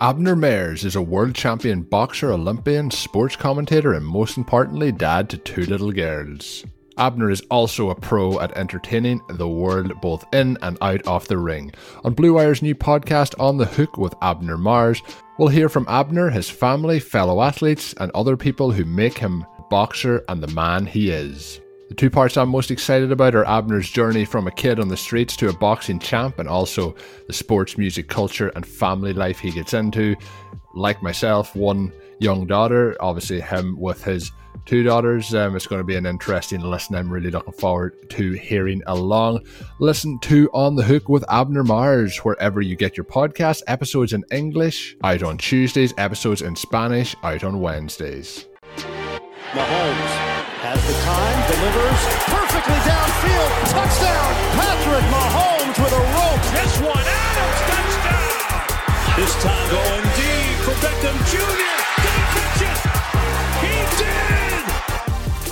Abner Mares is a world champion boxer, Olympian, sports commentator, and most importantly, dad to two little girls. Abner is also a pro at entertaining the world both in and out of the ring. On Blue Wire's new podcast, On the Hook with Abner Mares, we'll hear from Abner, his family, fellow athletes, and other people who make him boxer and the man he is. The two parts I'm most excited about are Abner's journey from a kid on the streets to a boxing champ, and also the sports, music, culture, and family life he gets into. Like myself, one young daughter, obviously, him with his two daughters. Um, it's going to be an interesting listen. I'm really looking forward to hearing along. Listen to On the Hook with Abner Mares wherever you get your podcast. Episodes in English out on Tuesdays, episodes in Spanish out on Wednesdays. Mahomes has the time, delivers perfectly downfield. Touchdown, Patrick Mahomes with a rope. This one, Adams, touchdown. This time going deep for Beckham Jr. Did he catch it? He did.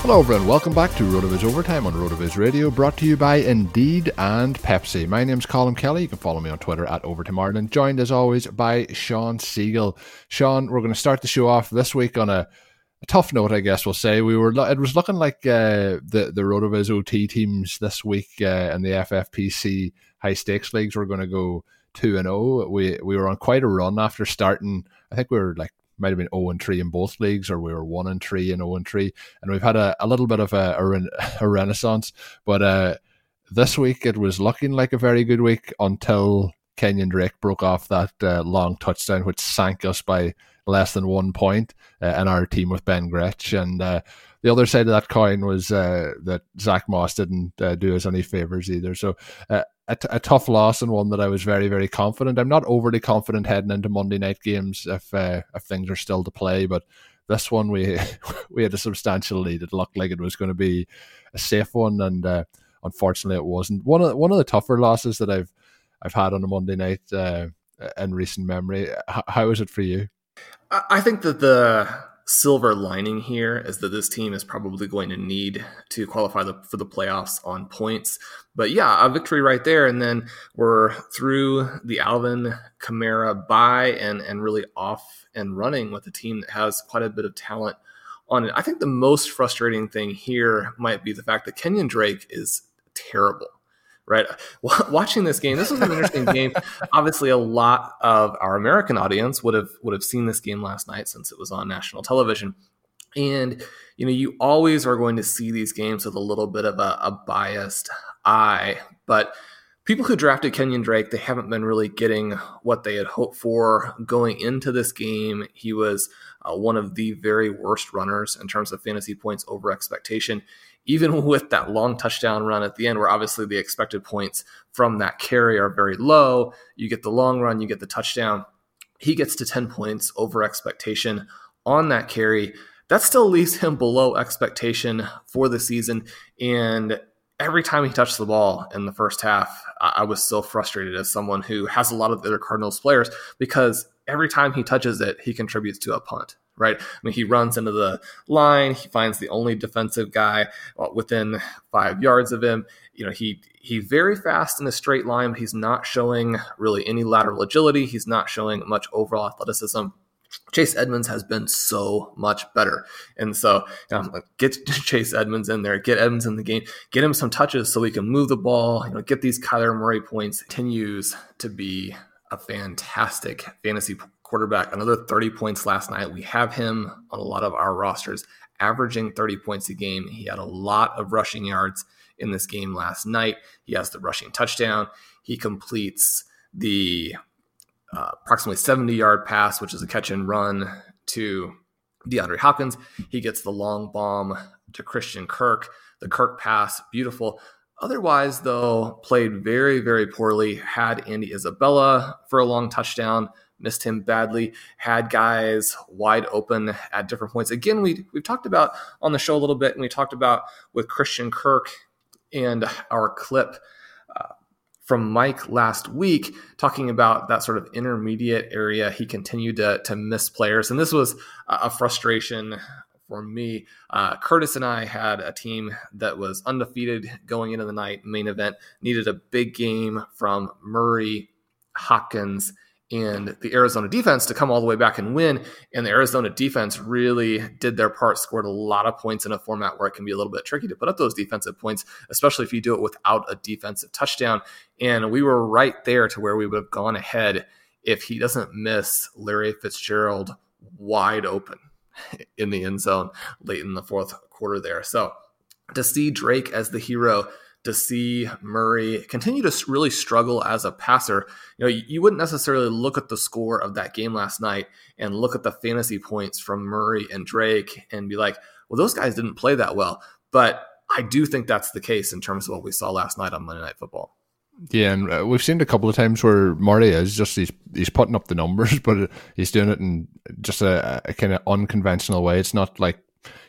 Hello, everyone. Welcome back to RotoViz Overtime on RotoViz Radio, brought to you by Indeed and Pepsi. My name's Colm Kelly. You can follow me on Twitter at Overtime Ireland. Joined as always by Shawn Siegele. Shawn, we're going to start the show off this week on a a tough note, I guess we'll say. We were it was looking like uh, the the Rotoviz OT teams this week uh, and the FFPC high stakes leagues were going to go two and zero. Oh. We we were on quite a run after starting. I think we were like might have been 0 and 3 in both leagues, or we were 1 and 3 and 0 and 3. And we've had a, a little bit of a, a, a renaissance. But uh, this week it was looking like a very good week until Kenyon Drake broke off that uh, long touchdown, which sank us by less than one point uh, in our team with Ben Gretch. And uh, the other side of that coin was uh, that Zach Moss didn't uh, do us any favors either. So uh, a, t- a tough loss and one that I was very, very confident. I'm not overly confident heading into Monday night games if uh, if things are still to play, but this one we we had a substantial lead. It looked like it was going to be a safe one, and uh, unfortunately, it wasn't. One of one of the tougher losses that I've I've had on a Monday night uh, in recent memory. H- how was it for you? I think that the silver lining here is that this team is probably going to need to qualify the, for the playoffs on points. But yeah, a victory right there, and then we're through the Alvin Kamara bye and and really off and running with a team that has quite a bit of talent on it. I think the most frustrating thing here might be the fact that Kenyon Drake is terrible right? Watching this game, this was an interesting game. Obviously, a lot of our American audience would have would have seen this game last night since it was on national television. And you know, you always are going to see these games with a little bit of a, a biased eye, but people who drafted Kenyon Drake, they haven't been really getting what they had hoped for going into this game. He was uh, one of the very worst runners in terms of fantasy points over expectation even with that long touchdown run at the end, where obviously the expected points from that carry are very low, you get the long run, you get the touchdown. He gets to 10 points over expectation on that carry. That still leaves him below expectation for the season. And every time he touched the ball in the first half, I was so frustrated as someone who has a lot of other Cardinals players because every time he touches it, he contributes to a punt right? I mean, he runs into the line. He finds the only defensive guy uh, within five yards of him. You know, he he's very fast in a straight line, but he's not showing really any lateral agility. He's not showing much overall athleticism. Chase Edmonds has been so much better. And so um, get Chase Edmonds in there, get Edmonds in the game, get him some touches so he can move the ball, you know, get these Kyler Murray points, continues to be a fantastic fantasy quarterback, another 30 points last night. We have him on a lot of our rosters, averaging 30 points a game. He had a lot of rushing yards in this game last night. He has the rushing touchdown. He completes the uh, approximately 70 yard pass, which is a catch and run to DeAndre Hopkins. He gets the long bomb to Christian Kirk. The Kirk pass, beautiful. Otherwise, though, played very, very poorly. Had Andy Isabella for a long touchdown, missed him badly, had guys wide open at different points. Again, we we've talked about on the show a little bit, and we talked about with Christian Kirk and our clip uh, from Mike last week, talking about that sort of intermediate area. He continued to to miss players, and this was a frustration for me. Uh, Curtis and I had a team that was undefeated going into the night main event, needed a big game from Murray, Hopkins, and the Arizona defense to come all the way back and win. And the Arizona defense really did their part, scored a lot of points in a format where it can be a little bit tricky to put up those defensive points, especially if you do it without a defensive touchdown. And we were right there to where we would have gone ahead if he doesn't miss Larry Fitzgerald wide open in the end zone late in the fourth quarter there. So to see Drake as the hero to see Murray continue to really struggle as a passer. You know, you wouldn't necessarily look at the score of that game last night and look at the fantasy points from Murray and Drake and be like, well, those guys didn't play that well. But I do think that's the case in terms of what we saw last night on Monday Night Football. Yeah, and uh, we've seen a couple of times where Murray is just he's he's putting up the numbers, but he's doing it in just a, a kind of unconventional way. It's not like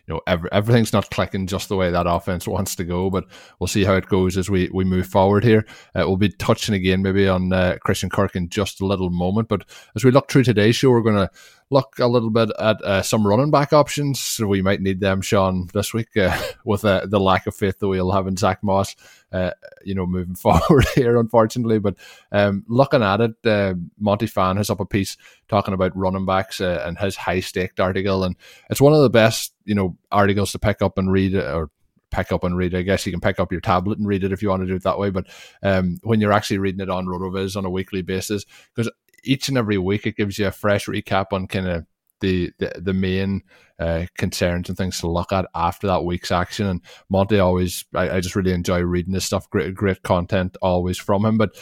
you know every, everything's not clicking just the way that offense wants to go. But we'll see how it goes as we we move forward here. Uh, we'll be touching again maybe on uh, Christian Kirk in just a little moment. But as we look through today's show, we're going to look a little bit at uh, some running back options. So we might need them, Shawn, this week uh, with uh, the lack of faith that we'll have in Zach Moss, uh, you know, moving forward here, unfortunately. But um, looking at it, uh, Monty Phan has up a piece talking about running backs uh, and his high staked article. And it's one of the best, you know, articles to pick up and read or pick up and read. I guess you can pick up your tablet and read it if you want to do it that way. But um, when you're actually reading it on RotoViz on a weekly basis, because each and every week it gives you a fresh recap on kind of the, the, the main uh, concerns and things to look at after that week's action. And Monty always, I, I just really enjoy reading this stuff. Great, great content always from him. But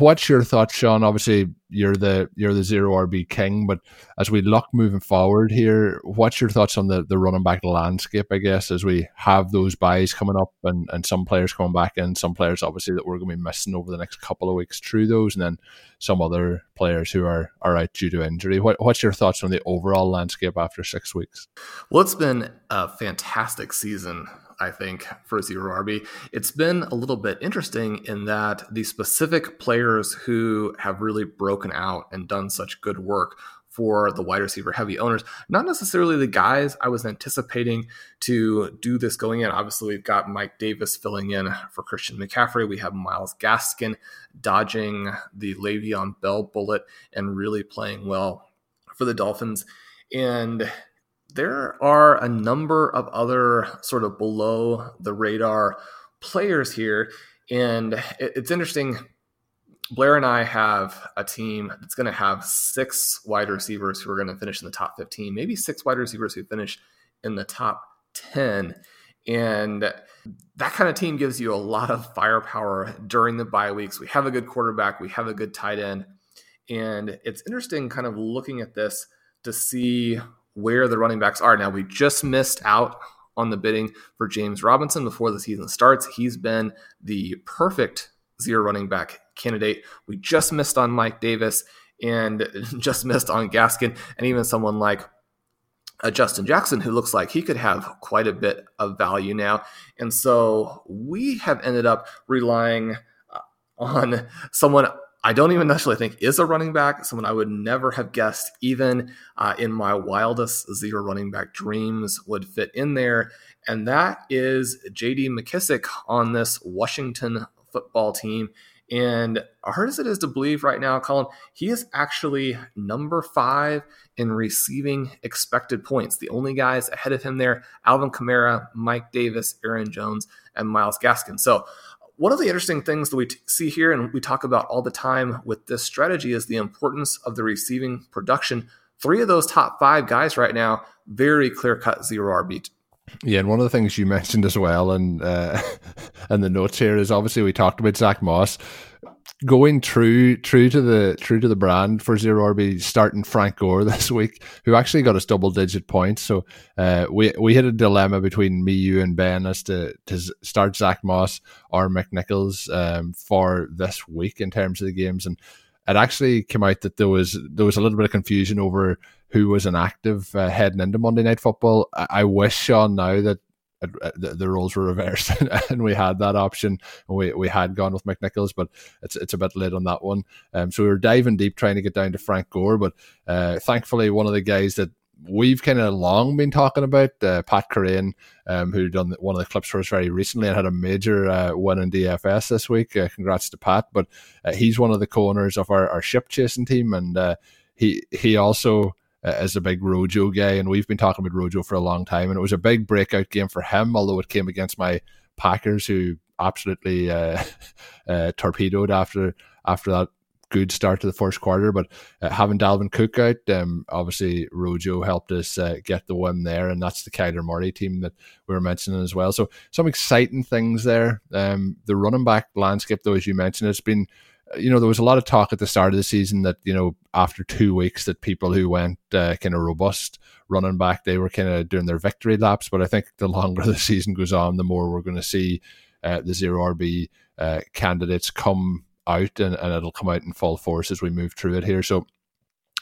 what's your thoughts, Shawn? Obviously, you're the you're the zero RB king, but as we look moving forward here, what's your thoughts on the, the running back landscape? I guess as we have those byes coming up and, and some players coming back in, some players obviously that we're going to be missing over the next couple of weeks through those, and then some other players who are are out due to injury. What, what's your thoughts on the overall landscape after six weeks? Well, it's been a fantastic season I think, for Zero RB. It's been a little bit interesting in that the specific players who have really broken out and done such good work for the wide receiver heavy owners, not necessarily the guys I was anticipating to do this going in. Obviously, we've got Mike Davis filling in for Christian McCaffrey. We have Myles Gaskin dodging the Le'Veon Bell bullet and really playing well for the Dolphins. And there are a number of other sort of below the radar players here. And it's interesting. Blair and I have a team that's going to have six wide receivers who are going to finish in the top 15, maybe six wide receivers who finish in the top 10. And that kind of team gives you a lot of firepower during the bye weeks. We have a good quarterback, we have a good tight end. And it's interesting kind of looking at this to see where the running backs are. Now, we just missed out on the bidding for James Robinson before the season starts. He's been the perfect zero running back candidate. We just missed on Mike Davis and just missed on Gaskin and even someone like uh, Justin Jackson, who looks like he could have quite a bit of value now. And so we have ended up relying uh, on someone I don't even necessarily think is a running back, someone I would never have guessed, even uh, in my wildest zero running back dreams, would fit in there. And that is JD McKissic on this Washington football team. And hard as it is to believe right now, Colm, he is actually number five in receiving expected points. The only guys ahead of him there Alvin Kamara, Mike Davis, Aaron Jones, and Myles Gaskin. So one of the interesting things that we t- see here and we talk about all the time with this strategy is the importance of the receiving production. Three of those top five guys right now, very clear cut zero RB. Yeah, and one of the things you mentioned as well, and uh, and the notes here is obviously we talked about Zach Moss going true true to the true to the brand for zero RB starting Frank Gore this week, who actually got us double digit points. So uh, we we had a dilemma between me, you, and Ben as to to start Zach Moss or McNichols um, for this week in terms of the games, and it actually came out that there was there was a little bit of confusion over who was inactive uh, heading into Monday Night Football. I, I wish Sean now that the, roles were reversed and we had that option we, we had gone with McNichols but it's it's a bit late on that one um, so we were diving deep trying to get down to Frank Gore but uh, thankfully one of the guys that we've kind of long been talking about uh, Pat Kerrane, um, who done one of the clips for us very recently and had a major uh, win in DFS this week. Uh, congrats to Pat! But uh, he's one of the co-owners of our, our ship chasing team, and uh, he he also is a big Rojo guy, and we've been talking about Rojo for a long time. And it was a big breakout game for him, although it came against my Packers, who absolutely torpedoed after after that good start to the first quarter. But uh, having Dalvin Cook out, um, obviously Rojo helped us uh, get the win there, and that's the Kyler Murray team that we were mentioning as well. So some exciting things there. Um, the running back landscape, though, as you mentioned, it's been. You know, there was a lot of talk at the start of the season that you know after two weeks that people who went uh, kind of robust running back they were kind of doing their victory laps. But I think the longer the season goes on, the more we're going to see uh, the zero RB uh, candidates come out and, and it'll come out in full force as we move through it here. So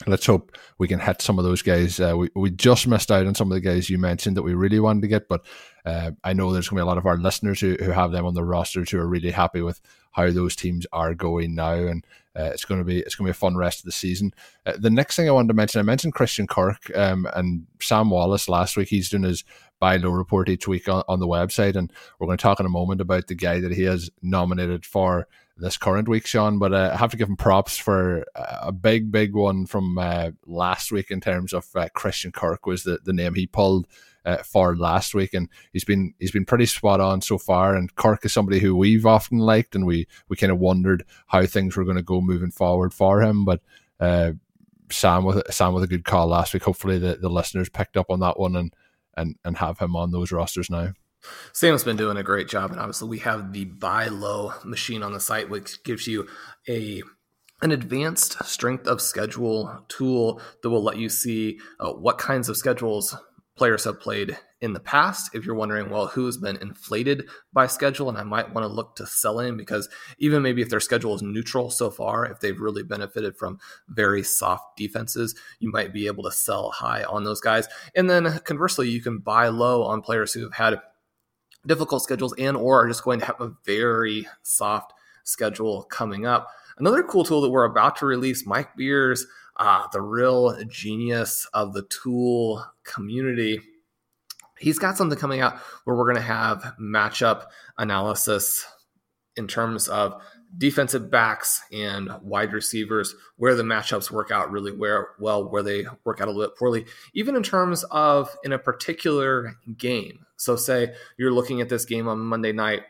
let's hope we can hit some of those guys. Uh, we, we just missed out on some of the guys you mentioned that we really wanted to get, but uh, I know there's going to be a lot of our listeners who, who have them on the roster who are really happy with how those teams are going now, and uh, it's going to be it's going to be a fun rest of the season. Uh, the next thing I wanted to mention, I mentioned Christian Kirk um, and Sam Wallace last week. He's doing his buy low report each week on, on the website, and we're going to talk in a moment about the guy that he has nominated for this current week, Sean. But uh, I have to give him props for a big, big one from uh, last week in terms of uh, Christian Kirk was the, the name he pulled uh, for last week, and he's been he's been pretty spot on so far. And Kirk is somebody who we've often liked, and we we kind of wondered how things were going to go moving forward for him, but. Uh, Sam with Sam with a good call last week. Hopefully the, the listeners picked up on that one and and and have him on those rosters now. Sam's been doing a great job, and obviously we have the buy low machine on the site, which gives you a an advanced strength of schedule tool that will let you see uh, what kinds of schedules players have played in the past. If you're wondering, well, who's been inflated by schedule, and I might want to look to sell in because even maybe if their schedule is neutral so far, if they've really benefited from very soft defenses, you might be able to sell high on those guys. And then conversely, you can buy low on players who have had difficult schedules and or are just going to have a very soft schedule coming up. Another cool tool that we're about to release, Mike Beers, uh, the real genius of the tool community. He's got something coming out where we're going to have matchup analysis in terms of defensive backs and wide receivers, where the matchups work out really well, where they work out a little bit poorly, even in terms of in a particular game. So, say you're looking at this game on Monday night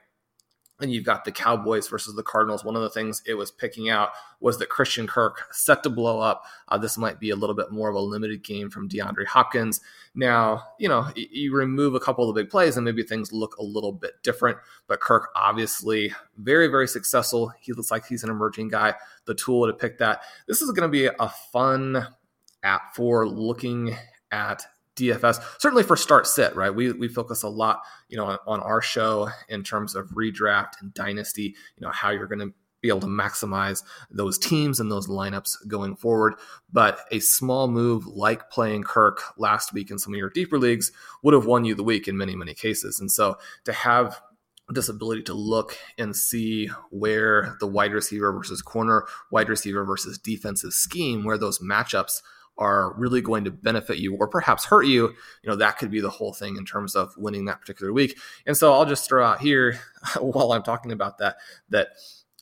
and you've got the Cowboys versus the Cardinals. One of the things it was picking out was that Christian Kirk set to blow up. Uh, this might be a little bit more of a limited game from DeAndre Hopkins. Now, you know, you remove a couple of the big plays and maybe things look a little bit different. But Kirk, obviously, very, very successful. He looks like he's an emerging guy. The tool to pick that. This is going to be a fun app for looking at DFS. Certainly for start sit, right? We we focus a lot, you know, on, on our show in terms of redraft and dynasty. You know how you're going to be able to maximize those teams and those lineups going forward. But a small move like playing Kirk last week in some of your deeper leagues would have won you the week in many, many cases. And so to have this ability to look and see where the wide receiver versus corner, wide receiver versus defensive scheme, where those matchups are really going to benefit you or perhaps hurt you, you know, that could be the whole thing in terms of winning that particular week. And so I'll just throw out here while I'm talking about that, that,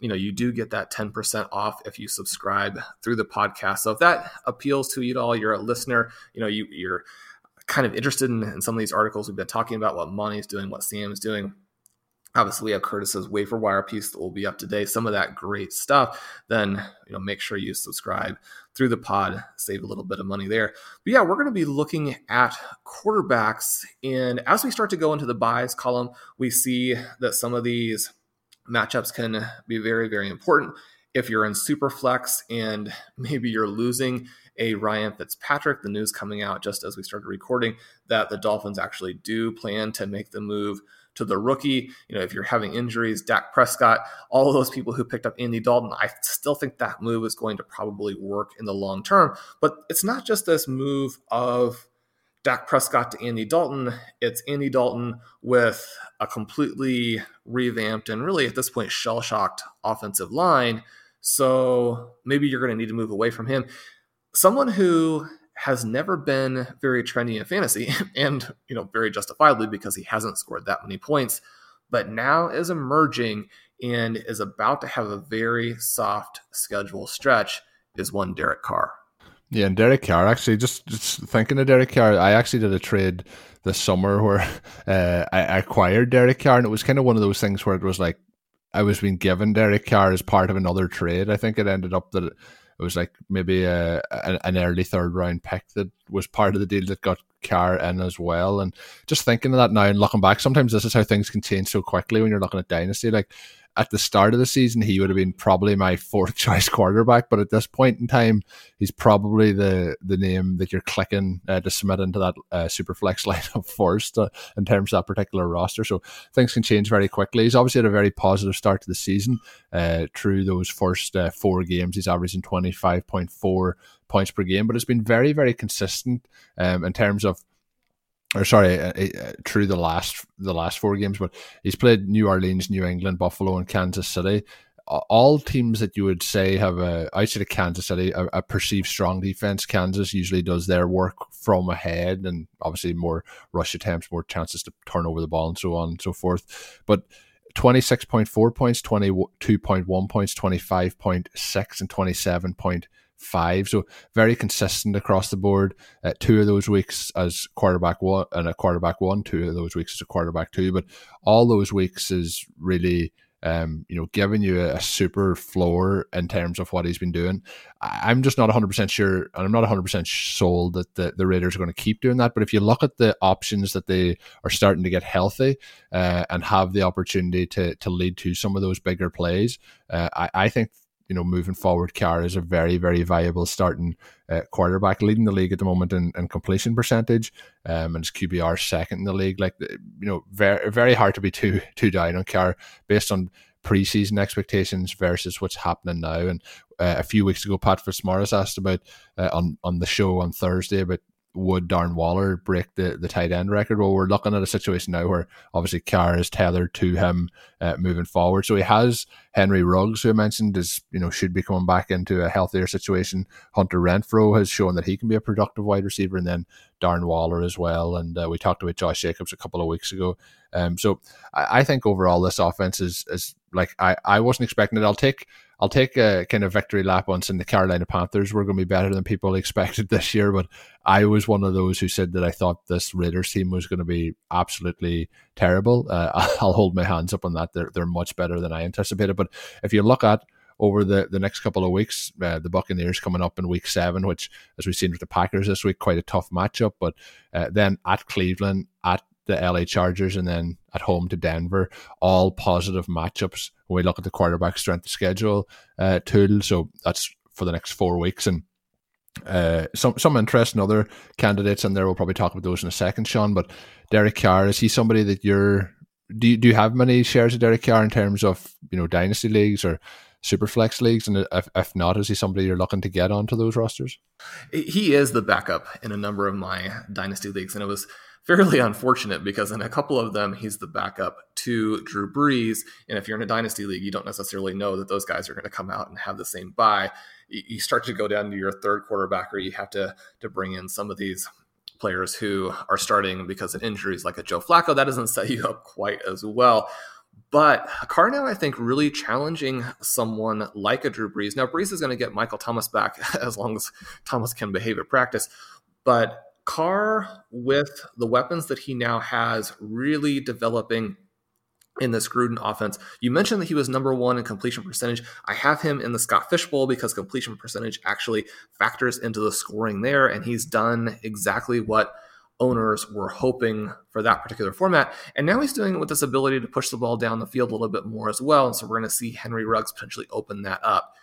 you know, you do get that 10% off if you subscribe through the podcast. So if that appeals to you at all, you're a listener, you know, you, you're kind of interested in, in some of these articles we've been talking about, what Monty's doing, what Sam's doing obviously we have curtis's waiver wire piece that will be up today. Some of that great stuff then you know make sure you subscribe through the pod save a little bit of money there. But yeah we're going to be looking at quarterbacks and as we start to go into the byes column we see that some of these matchups can be very very important. If you're in super flex and maybe you're losing a Ryan Fitzpatrick, the news coming out just as we started recording that the Dolphins actually do plan to make the move to the rookie. You know, if you're having injuries, Dak Prescott, all of those people who picked up Andy Dalton, I still think that move is going to probably work in the long term. But it's not just this move of Dak Prescott to Andy Dalton. It's Andy Dalton with a completely revamped and really at this point shell shocked offensive line. So maybe you're going to need to move away from him. Someone who has never been very trendy in fantasy, and you know, very justifiably because he hasn't scored that many points, but now is emerging and is about to have a very soft schedule stretch is one Derek Carr. Yeah, and Derek Carr actually just, just thinking of Derek Carr, I actually did a trade this summer where uh, I acquired Derek Carr, and it was kind of one of those things where it was like I was being given Derek Carr as part of another trade. I think it ended up that it, was like maybe a, an early third round pick that was part of the deal that got Carr in as well. And just thinking of that now and looking back, sometimes this is how things can change so quickly when you're looking at dynasty. Like at the start of the season, he would have been probably my fourth choice quarterback. But at this point in time, he's probably the the name that you're clicking uh, to submit into that uh, Superflex lineup first uh, in terms of that particular roster. So things can change very quickly. He's obviously had a very positive start to the season. Uh, through those first uh, four games, he's averaging 25.4 points per game, but it's been very, very consistent um, in terms of or sorry, uh, uh, through the last the last four games, but he's played New Orleans, New England, Buffalo, and Kansas City. All teams that you would say have a outside of Kansas City a, a perceived strong defense. Kansas usually does their work from ahead, and obviously more rush attempts, more chances to turn over the ball, and so on and so forth. But 26.4 points, 22.1 points, 25.6, and 27.5 five. So very consistent across the board. Uh, two of those weeks as quarterback one and a quarterback one, two of those weeks as a quarterback two. But all those weeks is really um, you know, giving you a, a, super floor in terms of what he's been doing. I, am just not 100% sure, and I'm not 100% sold that the, the Raiders are going to keep doing that. But if you look at the options that they are starting to get healthy uh, and have the opportunity to, to lead to some of those bigger plays, uh, I, I think you know, moving forward, Carr is a very, very viable starting uh, quarterback, leading the league at the moment in, in completion percentage, um, and his QBR second in the league. Like, you know, very, very hard to be too too down on Carr based on preseason expectations versus what's happening now. And uh, a few weeks ago, Pat Fitzmaurice asked about uh, on on the show on Thursday about would Darren Waller break the, the tight end record? Well, we're looking at a situation now where obviously Carr is tethered to him uh, moving forward. So he has Henry Ruggs, who I mentioned, is you know should be coming back into a healthier situation. Hunter Renfrow has shown that he can be a productive wide receiver, and then Darren Waller as well. And uh, we talked about Josh Jacobs a couple of weeks ago. Um, so I, I think overall this offense is is like I, I wasn't expecting it. I'll take I'll take a kind of victory lap on saying the Carolina Panthers were going to be better than people expected this year, but I was one of those who said that I thought this Raiders team was going to be absolutely terrible. Uh, I'll hold my hands up on that. They're they're much better than I anticipated. But if you look at over the, the next couple of weeks. Uh, the Buccaneers coming up in week seven, which, as we've seen with the Packers this week, quite a tough matchup. But uh, then at Cleveland, at the LA Chargers, and then at home to Denver, all positive matchups when we look at the quarterback strength schedule uh, tool. So that's for the next four weeks. And uh, some some interesting other candidates in there. We'll probably talk about those in a second, Sean. But Derek Carr is he somebody that you're do you, do you have many shares of Derek Carr in terms of you know dynasty leagues or super flex leagues? And if, if not, is he somebody you're looking to get onto those rosters? He is the backup in a number of my dynasty leagues, and it was fairly unfortunate because in a couple of them he's the backup to Drew Brees, and if you're in a dynasty league, you don't necessarily know that those guys are going to come out and have the same buy. You start to go down to your third quarterback, or you have to to bring in some of these players who are starting because of injuries, like a Joe Flacco. That doesn't set you up quite as well. But now, I think, really challenging someone like a Drew Brees. Now, Brees is going to get Michael Thomas back as long as Thomas can behave at practice. But Carr, with the weapons that he now has, really developing in this Gruden offense. You mentioned that he was number one in completion percentage. I have him in the Scott Fish Bowl because completion percentage actually factors into the scoring there, and he's done exactly what owners were hoping for that particular format. And now he's doing it with this ability to push the ball down the field a little bit more as well. And so we're going to see Henry Ruggs potentially open that up.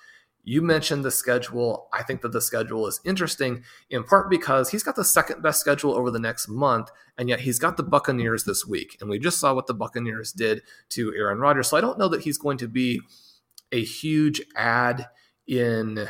You mentioned the schedule. I think that the schedule is interesting in part because he's got the second best schedule over the next month, and yet he's got the Buccaneers this week. And we just saw what the Buccaneers did to Aaron Rodgers. So I don't know that he's going to be a huge add in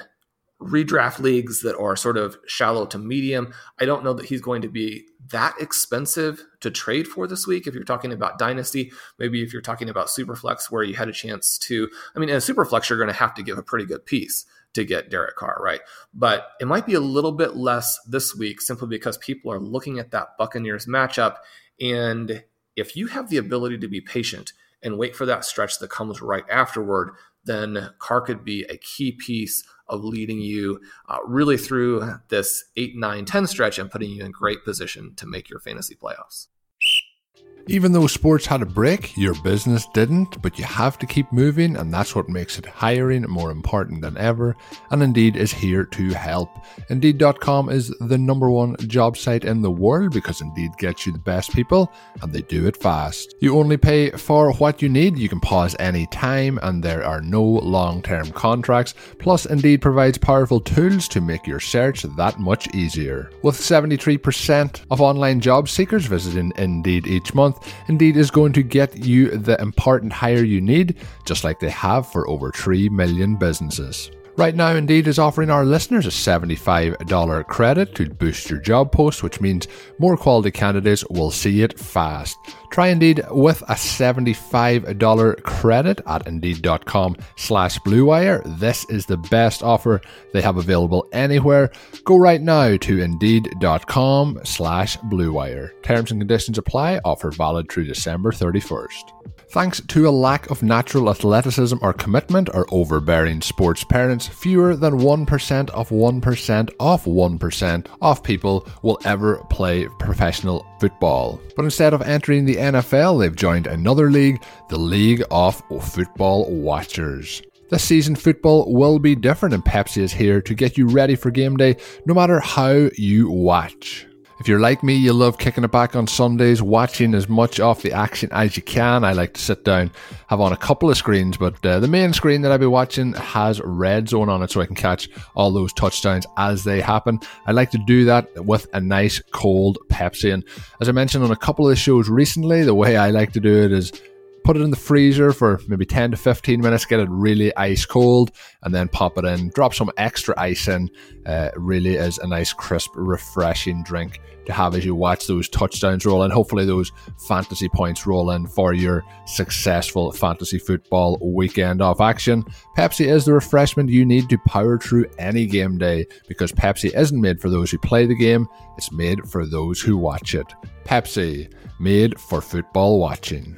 redraft leagues that are sort of shallow to medium. I don't know that he's going to be that expensive to trade for this week. If you're talking about dynasty, maybe if you're talking about superflex where you had a chance to, I mean, in a superflex, you're going to have to give a pretty good piece to get Derek Carr, right? But it might be a little bit less this week simply because people are looking at that Buccaneers matchup. And if you have the ability to be patient and wait for that stretch that comes right afterward, then Carr could be a key piece of leading you uh, really through this 8, 9, 10 stretch and putting you in great position to make your fantasy playoffs. Even though sports had a break, your business didn't, but you have to keep moving, and that's what makes it hiring more important than ever. And Indeed is here to help. Indeed.com is the number one job site in the world because Indeed gets you the best people, and they do it fast. You only pay for what you need, you can pause any time, and there are no long term contracts. Plus, Indeed provides powerful tools to make your search that much easier. With 73% of online job seekers visiting Indeed each month, Indeed is going to get you the important hire you need, just like they have for over 3 million businesses. Right now, Indeed is offering our listeners a $75 credit to boost your job post, which means more quality candidates will see it fast. Try Indeed with a $75 credit at Indeed.com slash BlueWire. This is the best offer they have available anywhere. Go right now to Indeed.com slash BlueWire. Terms and conditions apply. Offer valid through December 31st. Thanks to a lack of natural athleticism or commitment, or overbearing sports parents, fewer than 1% of 1% of 1% of people will ever play professional football. But instead of entering the NFL, they've joined another league, the League of Football Watchers. This season, football will be different, and Pepsi is here to get you ready for game day no matter how you watch. If you're like me, you love kicking it back on Sundays, watching as much of the action as you can. I like to sit down, have on a couple of screens, but uh, the main screen that I'll be watching has red zone on it so I can catch all those touchdowns as they happen. I like to do that with a nice cold Pepsi. And as I mentioned on a couple of shows recently, the way I like to do it is put it in the freezer for maybe 10 to 15 minutes, get it really ice cold, and then pop it in. Drop some extra ice in. Uh, really is a nice, crisp, refreshing drink to have as you watch those touchdowns roll in. Hopefully, those fantasy points roll in for your successful fantasy football weekend of action. Pepsi is the refreshment you need to power through any game day because Pepsi isn't made for those who play the game, it's made for those who watch it. Pepsi, made for football watching.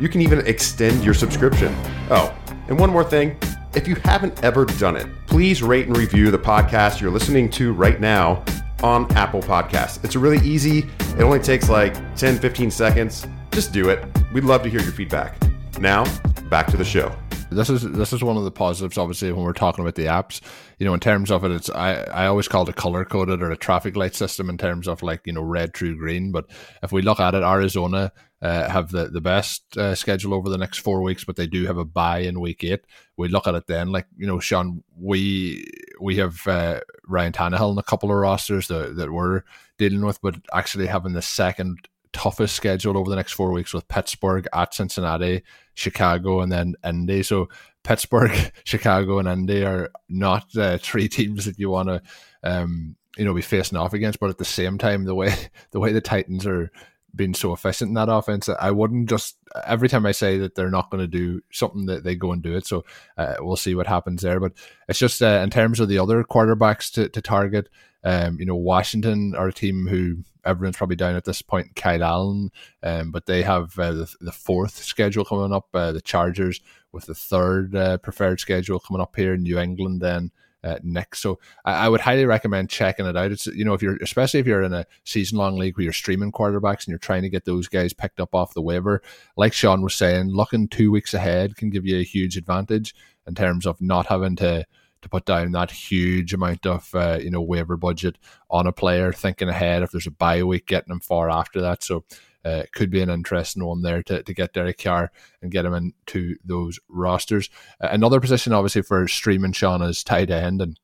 You can even extend your subscription. Oh, and one more thing. If you haven't ever done it, please rate and review the podcast you're listening to right now on Apple Podcasts. It's really easy. It only takes like 10, 15 seconds. Just do it. We'd love to hear your feedback. Now, back to the show this is this is one of the positives obviously when we're talking about the apps. You know in terms of it it's i i always call it a color coded or a traffic light system in terms of like you know red true green. But if we look at it arizona uh, have the the best uh, schedule over the next four weeks but they do have a bye in week eight. We look at it then like you know shawn we we have uh, ryan Tannehill in a couple of rosters that, that we're dealing with but actually having the second toughest schedule over the next four weeks with Pittsburgh at Cincinnati, Chicago, and then Indy. So Pittsburgh, Chicago, and Indy are not uh, three teams that you want to, um, you know, be facing off against. But at the same time, the way the way the Titans are being so efficient in that offense, I wouldn't just every time I say that they're not going to do something that they go and do it. So uh, we'll see what happens there. But it's just uh, in terms of the other quarterbacks to, to target. Um, you know, Washington are a team who everyone's probably down at this point. Kyle Allen, um, but they have uh, the, the fourth schedule coming up. Uh, the Chargers with the third uh, preferred schedule coming up here in New England. Then uh, next. So I, I, would highly recommend checking it out. It's you know if you're especially if you're in a season long league where you're streaming quarterbacks and you're trying to get those guys picked up off the waiver. Like Shawn was saying, looking two weeks ahead can give you a huge advantage in terms of not having to to put down that huge amount of uh, you know waiver budget on a player, thinking ahead if there's a bye week, getting them far after that. So uh, it could be an interesting one there to, to get Derek Carr and get him into those rosters. Uh, another position, obviously, for streaming Shawn is tight end, and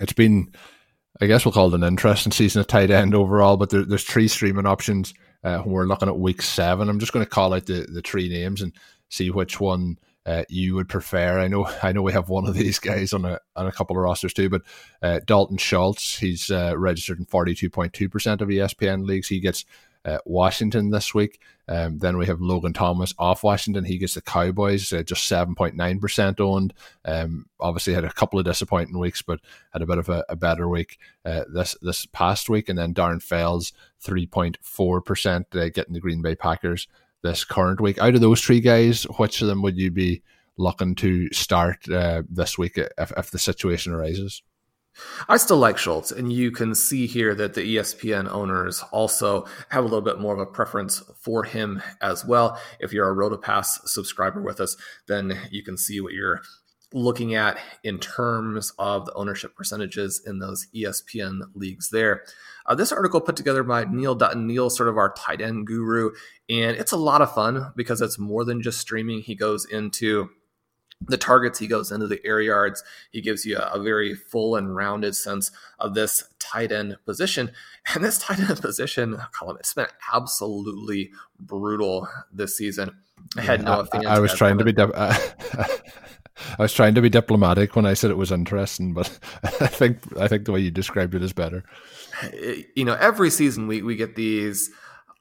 it's been I guess we'll call it an interesting season of tight end overall, but there, there's three streaming options uh, when we're looking at week seven. I'm just going to call out the, the three names and see which one uh, you would prefer. I know I know we have one of these guys on a on a couple of rosters too, but uh, Dalton Schultz, he's uh, registered in 42.2% of ESPN leagues. He gets uh, Washington this week. Um, then we have Logan Thomas off Washington. He gets the Cowboys, uh, just 7.9% owned. Um, obviously, had a couple of disappointing weeks, but had a bit of a, a better week uh, this this past week. And then Darren Fells, 3.4%, uh, getting the Green Bay Packers this current week. Out of those three guys, which of them would you be looking to start uh, this week if, if the situation arises? I still like Schultz, and you can see here that the ESPN owners also have a little bit more of a preference for him as well. If you're a RotoPass subscriber with us, then you can see what you're looking at in terms of the ownership percentages in those ESPN leagues there. Uh, this article put together by Neil Dutton. Neil, sort of our tight end guru, and it's a lot of fun because it's more than just streaming. He goes into the targets, he goes into the air yards. He gives you a, a, very full and rounded sense of this tight end position. And this tight end position column, it's been absolutely brutal this season. I had no I, I was trying to be. I was trying to be diplomatic when I said it was interesting, but I think I think the way you described it is better. You know, every season we we get these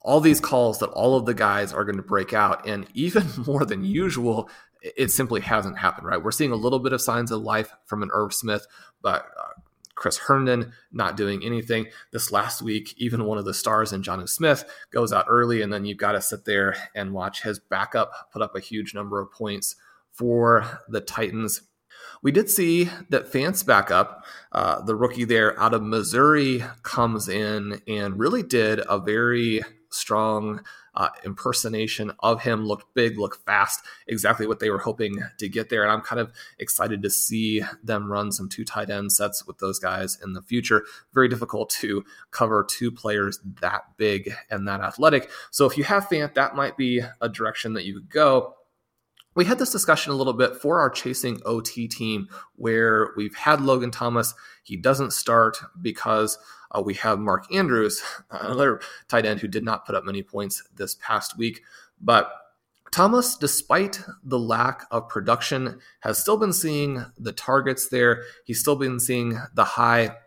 all these calls that all of the guys are going to break out, and even more than usual, it simply hasn't happened. Right, we're seeing a little bit of signs of life from an Irv Smith, but. Uh, Chris Herndon not doing anything. This last week, even one of the stars in Jonnu Smith goes out early, and then you've got to sit there and watch his backup put up a huge number of points for the Titans. We did see that Fant's backup, uh, the rookie there out of Missouri, comes in and really did a very strong uh, impersonation of him. Looked big, looked fast, exactly what they were hoping to get there. And I'm kind of excited to see them run some two tight end sets with those guys in the future. Very difficult to cover two players that big and that athletic. So if you have Fant, that might be a direction that you could go we had this discussion a little bit for our chasing OT team where we've had Logan Thomas. He doesn't start because uh, we have Mark Andrews, another tight end who did not put up many points this past week. But Thomas, despite the lack of production, has still been seeing the targets there. He's still been seeing the high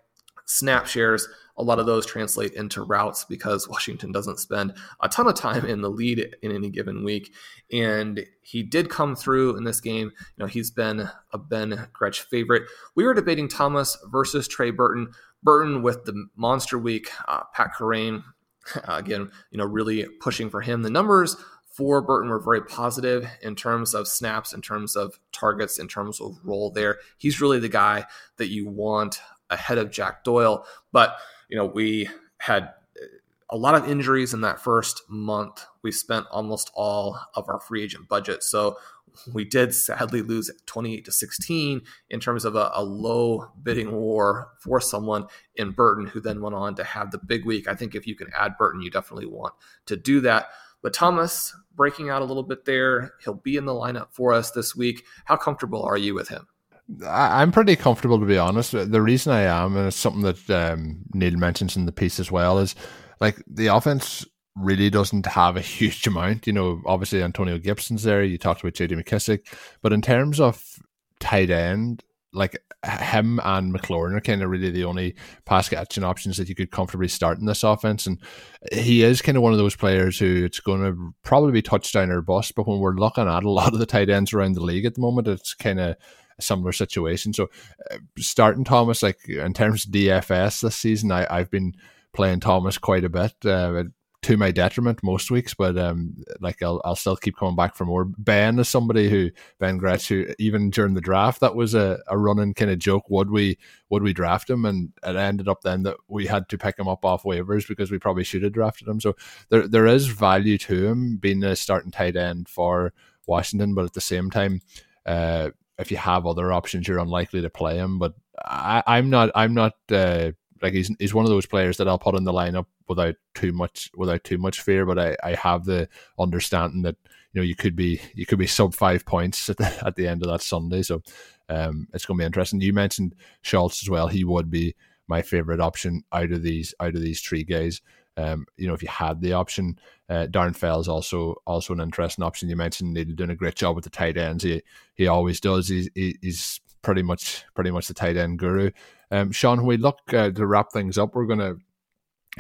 snap shares a lot of those translate into routes because Washington doesn't spend a ton of time in the lead in any given week. And he did come through in this game. You know, he's been a Ben Gretch favorite. We were debating Thomas versus Trey Burton. Burton with the monster week, uh, Pat Kerrane, uh, again, you know, really pushing for him. The numbers for Burton were very positive in terms of snaps, in terms of targets, in terms of role there. He's really the guy that you want ahead of Jack Doyle. But you know, we had a lot of injuries in that first month. We spent almost all of our free agent budget. So we did sadly lose 28 to 16 in terms of a, a, low bidding war for someone in Burton, who then went on to have the big week. I think if you can add Burton, you definitely want to do that. But Thomas breaking out a little bit there. He'll be in the lineup for us this week. How comfortable are you with him? I'm pretty comfortable to be honest. The reason I am, and it's something that um, Neil mentions in the piece as well, is like the offense really doesn't have a huge amount. You know, obviously Antonio Gibson's there. You talked about JD McKissic, but in terms of tight end, like him and McLaurin are kind of really the only pass catching options that you could comfortably start in this offense. And he is kind of one of those players who it's going to probably be touchdown or bust. But when we're looking at a lot of the tight ends around the league at the moment, it's kind of similar situation. So uh, starting Thomas, like in terms of DFS this season, I, I've been playing Thomas quite a bit. Uh, to my detriment most weeks, but um, like I'll, I'll still keep coming back for more. Ben is somebody who Ben Gretch, who even during the draft, that was a, a running kind of joke. Would we would we draft him? And it ended up then that we had to pick him up off waivers because we probably should have drafted him. So there there is value to him being a starting tight end for Washington, but at the same time, uh, if you have other options, you're unlikely to play him. But I, am not. I'm not. Uh, like he's he's one of those players that I'll put in the lineup without too much without too much fear. But I, I have the understanding that you know you could be you could be sub five points at the, at the end of that Sunday. So um, it's going to be interesting. You mentioned Schultz as well. He would be my favorite option out of these out of these three guys. Um, you know, if you had the option, uh, Darren Fells also also an interesting option. You mentioned Neil doing a great job with the tight ends. He he always does. He's he's pretty much pretty much the tight end guru. Um, Shawn, when we look uh, to wrap things up, we're going to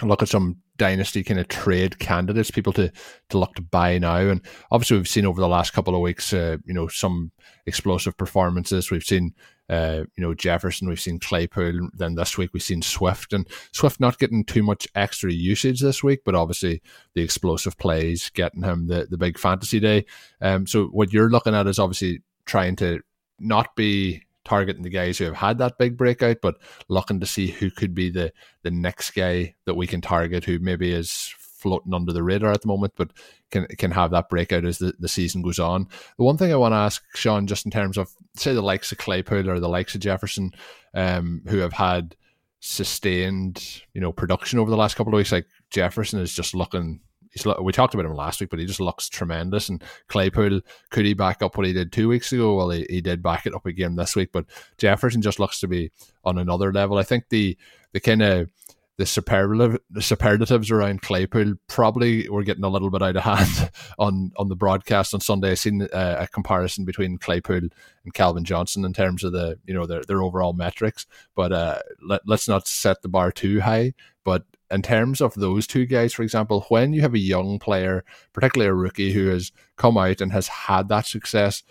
look at some dynasty kind of trade candidates, people to to look to buy now. And obviously, we've seen over the last couple of weeks, uh, you know, some explosive performances. We've seen, uh, you know, Jefferson. We've seen Claypool. Then this week we've seen Swift, and Swift not getting too much extra usage this week, but obviously the explosive plays getting him the the big fantasy day. Um, so what you're looking at is obviously trying to not be targeting the guys who have had that big breakout, but looking to see who could be the the next guy that we can target who maybe is floating under the radar at the moment, but can can have that breakout as the, the season goes on. The one thing I want to ask Shawn, just in terms of say the likes of Claypool or the likes of Jefferson, um, who have had sustained, you know, production over the last couple of weeks, like Jefferson is just looking he's we talked about him last week, but he just looks tremendous. And Claypool could he back up what he did two weeks ago? Well, he, he did back it up again this week, but Jefferson just looks to be on another level. I think the the kind of the superlative the superlatives around Claypool probably were getting a little bit out of hand on on the broadcast on Sunday. I seen uh, a comparison between Claypool and Calvin Johnson in terms of the you know their their overall metrics, but uh, let, let's not set the bar too high. But in terms of those two guys, for example, when you have a young player, particularly a rookie who has come out and has had that success,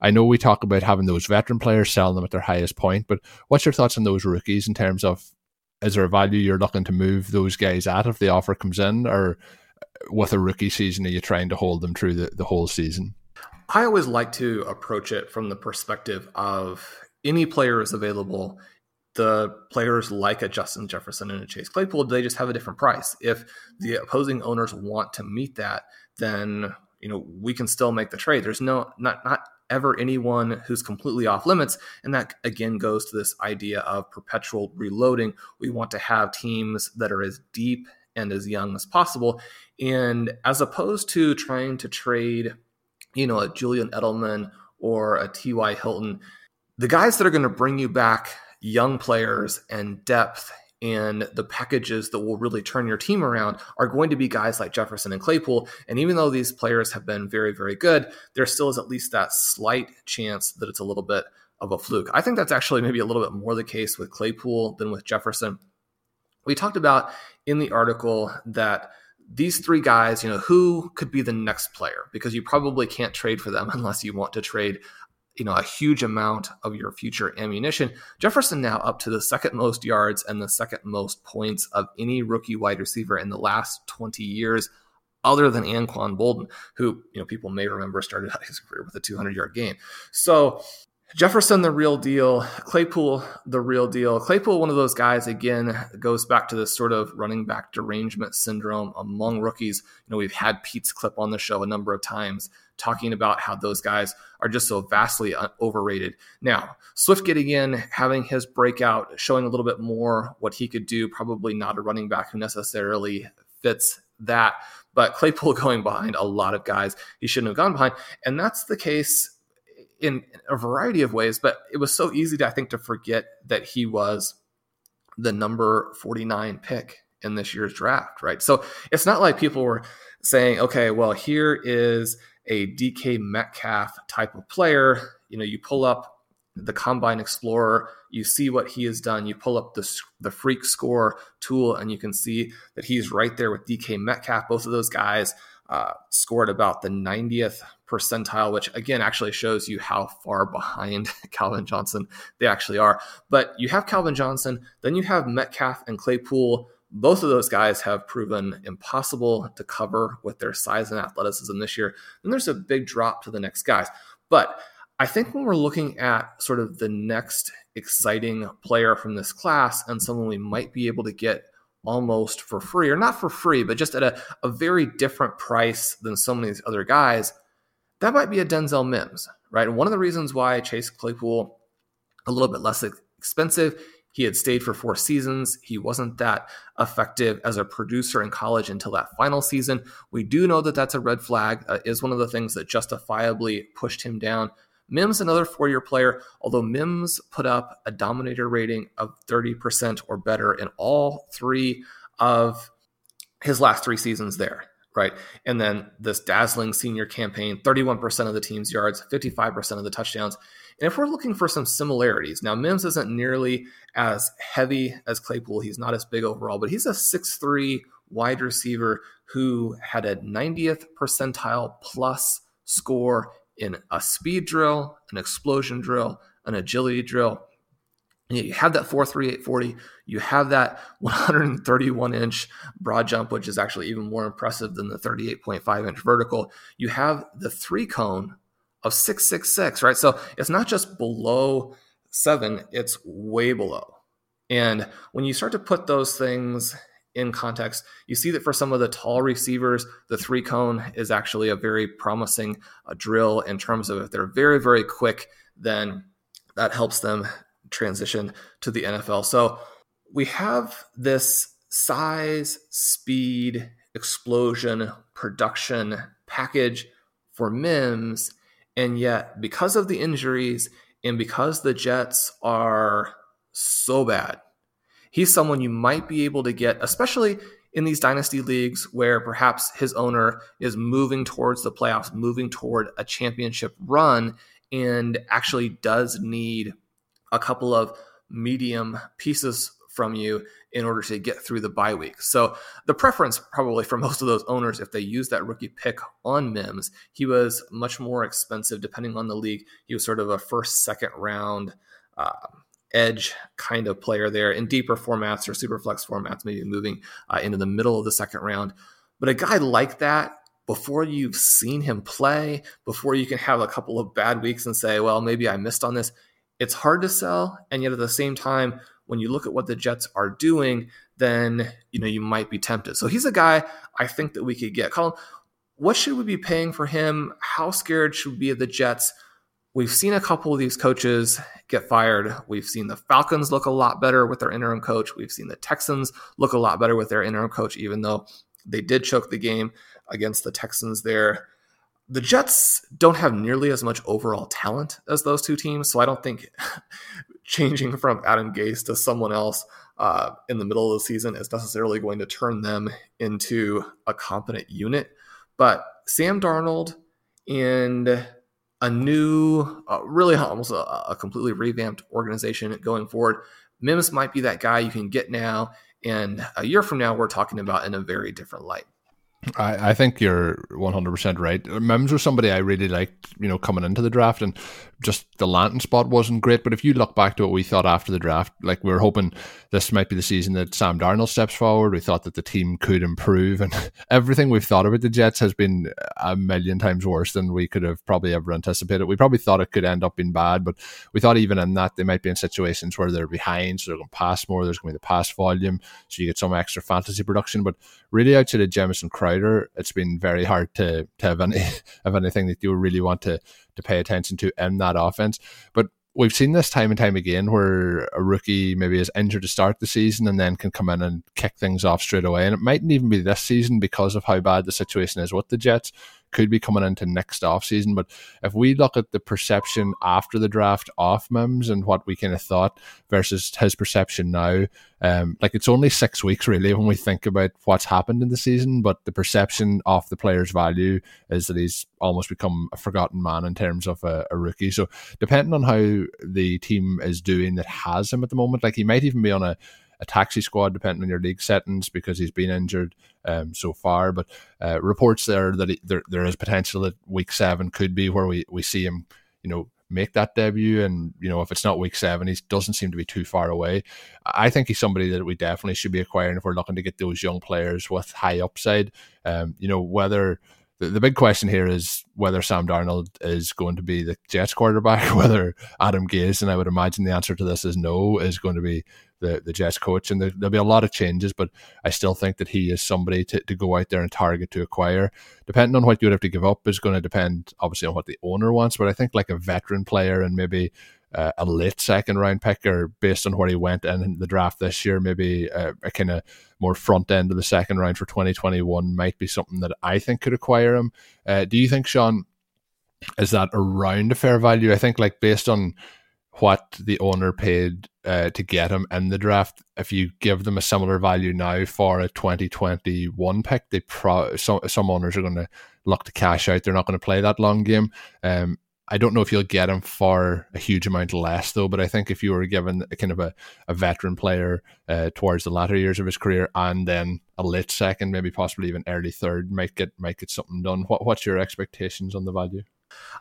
I know we talk about having those veteran players selling them at their highest point, but what's your thoughts on those rookies in terms of is there a value you're looking to move those guys at if the offer comes in, or uh, with a rookie season, are you trying to hold them through the, the whole season? I always like to approach it from the perspective of any player is available the players like a Justin Jefferson and a Chase Claypool, they just have a different price. If the opposing owners want to meet that, then you know we can still make the trade. There's no not not ever anyone who's completely off limits, and that again goes to this idea of perpetual reloading. We want to have teams that are as deep and as young as possible, and as opposed to trying to trade, you know, a Julian Edelman or a T.Y. Hilton, the guys that are going to bring you back young players and depth and the packages that will really turn your team around are going to be guys like Jefferson and Claypool. And even though these players have been very, very good, there still is at least that slight chance that it's a little bit of a fluke. I think that's actually maybe a little bit more the case with Claypool than with Jefferson. We talked about in the article that these three guys, you know, who could be the next player? Because you probably can't trade for them unless you want to trade you know a huge amount of your future ammunition. Jefferson now up to the second most yards and the second most points of any rookie wide receiver in the last 20 years, other than Anquan Boldin, who you know people may remember started out his career with a 200 yard game. So Jefferson, the real deal. Claypool, the real deal. Claypool, one of those guys, again, goes back to this sort of running back derangement syndrome among rookies. You know, we've had Pete's clip on the show a number of times talking about how those guys are just so vastly uh, overrated. Now, Swift getting in, having his breakout, showing a little bit more what he could do, probably not a running back who necessarily fits that. But Claypool going behind a lot of guys he shouldn't have gone behind. And that's the case in a variety of ways, but it was so easy to, I think, to forget that he was the number 49 pick in this year's draft, right? So it's not like people were saying, okay, well, here is a DK Metcalf type of player. You know, you pull up the Combine Explorer, you see what he has done. You pull up the the Freak Score tool, and you can see that he's right there with DK Metcalf. Both of those guys uh, scored about the 90th percentile, which again actually shows you how far behind Calvin Johnson they actually are. But you have Calvin Johnson, then you have Metcalf and Claypool. Both of those guys have proven impossible to cover with their size and athleticism this year. And there's a big drop to the next guys. But I think when we're looking at sort of the next exciting player from this class and someone we might be able to get almost for free, or not for free, but just at a, a very different price than so many of these other guys, that might be a Denzel Mims, right? One of the reasons why Chase Claypool a little bit less expensive, he had stayed for four seasons. He wasn't that effective as a producer in college until that final season. We do know that that's a red flag. Uh, is one of the things that justifiably pushed him down. Mims, another four year player, although Mims put up a dominator rating of 30% or better in all three of his last three seasons there, right? And then this dazzling senior campaign 31% of the team's yards, 55% of the touchdowns. And if we're looking for some similarities, now Mims isn't nearly as heavy as Claypool. He's not as big overall, but he's a 6'3 wide receiver who had a 90th percentile plus score in a speed drill, an explosion drill, an agility drill. You have that 43840, you have that 131 inch broad jump, which is actually even more impressive than the 38.5 inch vertical. You have the three cone of 666, right? So it's not just below seven, it's way below. And when you start to put those things in context, you see that for some of the tall receivers, the three cone is actually a very promising uh, drill in terms of if they're very, very quick, then that helps them transition to the NFL. So we have this size, speed, explosion, production package for Mims. And yet, because of the injuries and because the Jets are so bad, he's someone you might be able to get, especially in these dynasty leagues where perhaps his owner is moving towards the playoffs, moving toward a championship run, and actually does need a couple of medium pieces from you in order to get through the bye week. So the preference probably for most of those owners, if they use that rookie pick on Mims, he was much more expensive depending on the league. He was sort of a first, second round uh, edge kind of player there in deeper formats or super flex formats, maybe moving uh, into the middle of the second round. But a guy like that, before you've seen him play, before you can have a couple of bad weeks and say, well, maybe I missed on this, it's hard to sell. And yet at the same time, when you look at what the Jets are doing, then you know you might be tempted. So he's a guy I think that we could get. Colm, what should we be paying for him? How scared should we be of the Jets? We've seen a couple of these coaches get fired. We've seen the Falcons look a lot better with their interim coach. We've seen the Texans look a lot better with their interim coach, even though they did choke the game against the Texans there. The Jets don't have nearly as much overall talent as those two teams, so I don't think changing from Adam Gase to someone else uh, in the middle of the season is necessarily going to turn them into a competent unit. But Sam Darnold and a new, uh, really almost a, a, completely revamped organization going forward. Mims might be that guy you can get now, and a year from now, we're talking about in a very different light. I, I think you're 100% right. Mims was somebody I really liked, you know, coming into the draft, and just the landing spot wasn't great. But if you look back to what we thought after the draft, like we were hoping this might be the season that Sam Darnold steps forward. We thought that the team could improve, and everything we've thought about the Jets has been a million times worse than we could have probably ever anticipated. We probably thought it could end up being bad, but we thought even in that they might be in situations where they're behind, so they're going to pass more. There's going to be the pass volume, so you get some extra fantasy production. But really, outside of Jamison It's been very hard to to have any have anything that you really want to to pay attention to in that offense. But we've seen this time and time again where a rookie maybe is injured to start the season and then can come in and kick things off straight away. And it mightn't even be this season because of how bad the situation is with the Jets could be coming into next off season. But if we look at the perception after the draft off Mims and what we kind of thought versus his perception now, um, like it's only six weeks really when we think about what's happened in the season. But the perception of the player's value is that he's almost become a forgotten man in terms of a, a rookie. So depending on how the team is doing that has him at the moment, like he might even be on a a taxi squad, depending on your league settings, because he's been injured um, so far. But uh, reports there that he, there there is potential that week seven could be where we, we see him, you know, make that debut. And you know, if it's not week seven, he doesn't seem to be too far away. I think he's somebody that we definitely should be acquiring if we're looking to get those young players with high upside. Um, you know, whether the, big question here is whether Sam Darnold is going to be the Jets quarterback, whether Adam Gase, and I would imagine the answer to this is no, is going to be the, the Jets coach. And there, will be a lot of changes, but I still think that he is somebody to, to go out there and target to acquire. Depending on what you would have to give up is going to depend, obviously, on what the owner wants. But I think like a veteran player and maybe uh, a late second round pick or based on where he went in the draft this year, maybe a, a kind of more front end of the second round for 2021 might be something that I think could acquire him. Uh, do you think, Shawn, is that around a fair value? I think, like based on what the owner paid uh, to get him in the draft, if you give them a similar value now for a 2021 pick, they pro some some owners are going to look to cash out. They're not going to play that long game. Um, I don't know if you'll get him for a huge amount less though, but I think if you were given a kind of a, a veteran player uh, towards the latter years of his career and then a late second, maybe possibly even early third, might get might get something done. What what's your expectations on the value?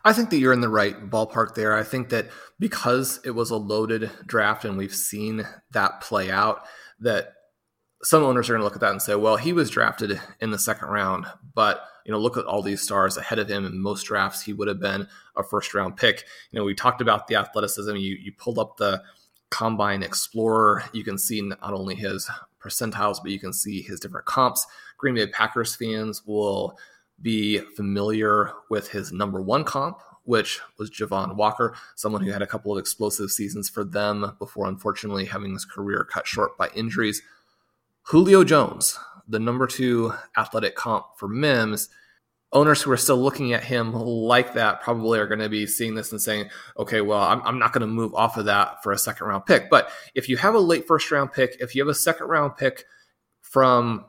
I think that you're in the right ballpark there. I think that because it was a loaded draft and we've seen that play out, that some owners are going to look at that and say, well, he was drafted in the second round, but you know, look at all these stars ahead of him. In most drafts, he would have been a first round pick. You know, we talked about the athleticism. You you pulled up the Combine Explorer. You can see not only his percentiles, but you can see his different comps. Green Bay Packers fans will be familiar with his number one comp, which was Javon Walker, someone who had a couple of explosive seasons for them before unfortunately having his career cut short by injuries. Julio Jones, the number two athletic comp for Mims, owners who are still looking at him like that probably are going to be seeing this and saying, okay, well, I'm, I'm not going to move off of that for a second round pick. But if you have a late first round pick, if you have a second round pick from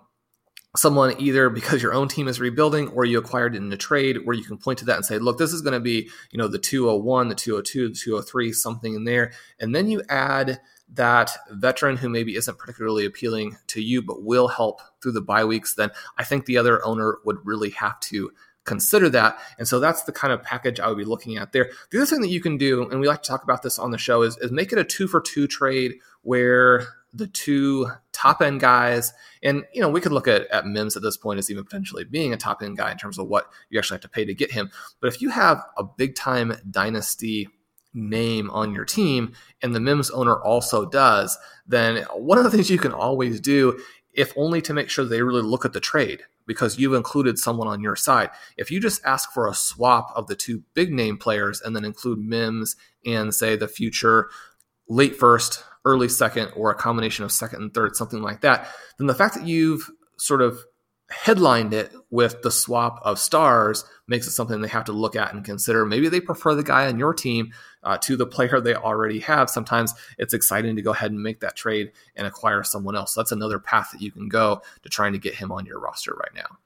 someone either because your own team is rebuilding or you acquired in a trade where you can point to that and say look this is going to be you know the 201 the 202 the 203 something in there. And then you add that veteran who maybe isn't particularly appealing to you but will help through the bye weeks then i think the other owner would really have to consider that and so that's the kind of package i would be looking at there the other thing that you can do and we like to talk about this on the show is, is make it a two for two trade where the two top end guys. And, you know, we could look at, at Mims at this point as even potentially being a top end guy in terms of what you actually have to pay to get him. But if you have a big time dynasty name on your team and the Mims owner also does, then one of the things you can always do, if only to make sure they really look at the trade because you've included someone on your side. If you just ask for a swap of the two big name players and then include Mims and say the future late first, early second, or a combination of second and third, something like that, then the fact that you've sort of headlined it with the swap of stars makes it something they have to look at and consider. Maybe they prefer the guy on your team uh, to the player they already have. Sometimes it's exciting to go ahead and make that trade and acquire someone else. So that's another path that you can go to trying to get him on your roster right now.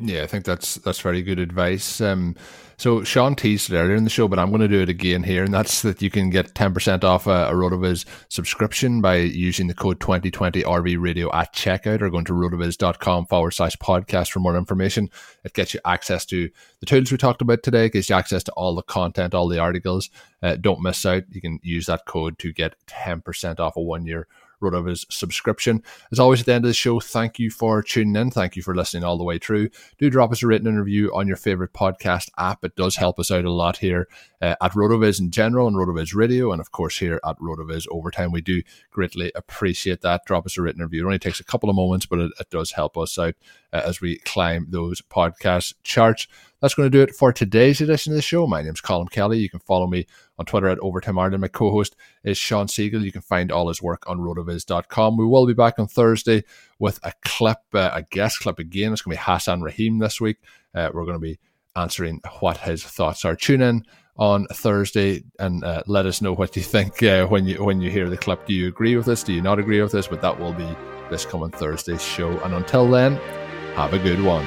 Yeah, I think that's that's very good advice. Um, so Shawn teased it earlier in the show, but I'm going to do it again here, and that's that you can get 10% off a, a RotoViz subscription by using the code 2020 RV Radio at checkout or going to rotoviz.com forward slash podcast for more information. It gets you access to the tools we talked about today, gives you access to all the content, all the articles. Uh, don't miss out. You can use that code to get 10% off a one year RotoViz subscription. As always, at the end of the show, thank you for tuning in. Thank you for listening all the way through. Do drop us a written review on your favorite podcast app. It does help us out a lot here uh, at RotoViz in general and RotoViz Radio, and of course here at RotoViz Overtime. We do greatly appreciate that. Drop us a written review. It only takes a couple of moments, but it, it does help us out uh, as we climb those podcast charts that's going to do it for today's edition of the show. My name's Colm Kelly. You can follow me on Twitter at Overtime Ireland. My co host is Shawn Siegele. You can find all his work on rotoviz.com. We will be back on Thursday with a clip, uh, a guest clip again. It's going to be Hassan Rahim this week. Uh, we're going to be answering what his thoughts are. Tune in on Thursday and uh, let us know what you think uh, when you when you hear the clip. Do you agree with this? Do you not agree with this? But that will be this coming Thursday's show. And until then, have a good one.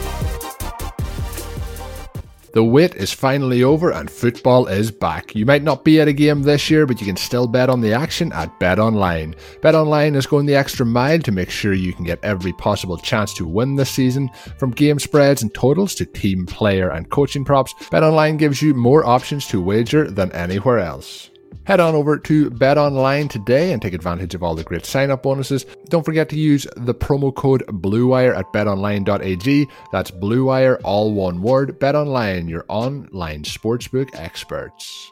The wait is finally over and football is back. You might not be at a game this year, but you can still bet on the action at BetOnline. BetOnline is going the extra mile to make sure you can get every possible chance to win this season. From game spreads and totals to team player and coaching props, BetOnline gives you more options to wager than anywhere else. Head on over to Bet Online today and take advantage of all the great sign up bonuses. Don't forget to use the promo code BLUEWIRE at betonline.ag. That's BLUEWIRE, all one word. Bet Online, your online sportsbook experts.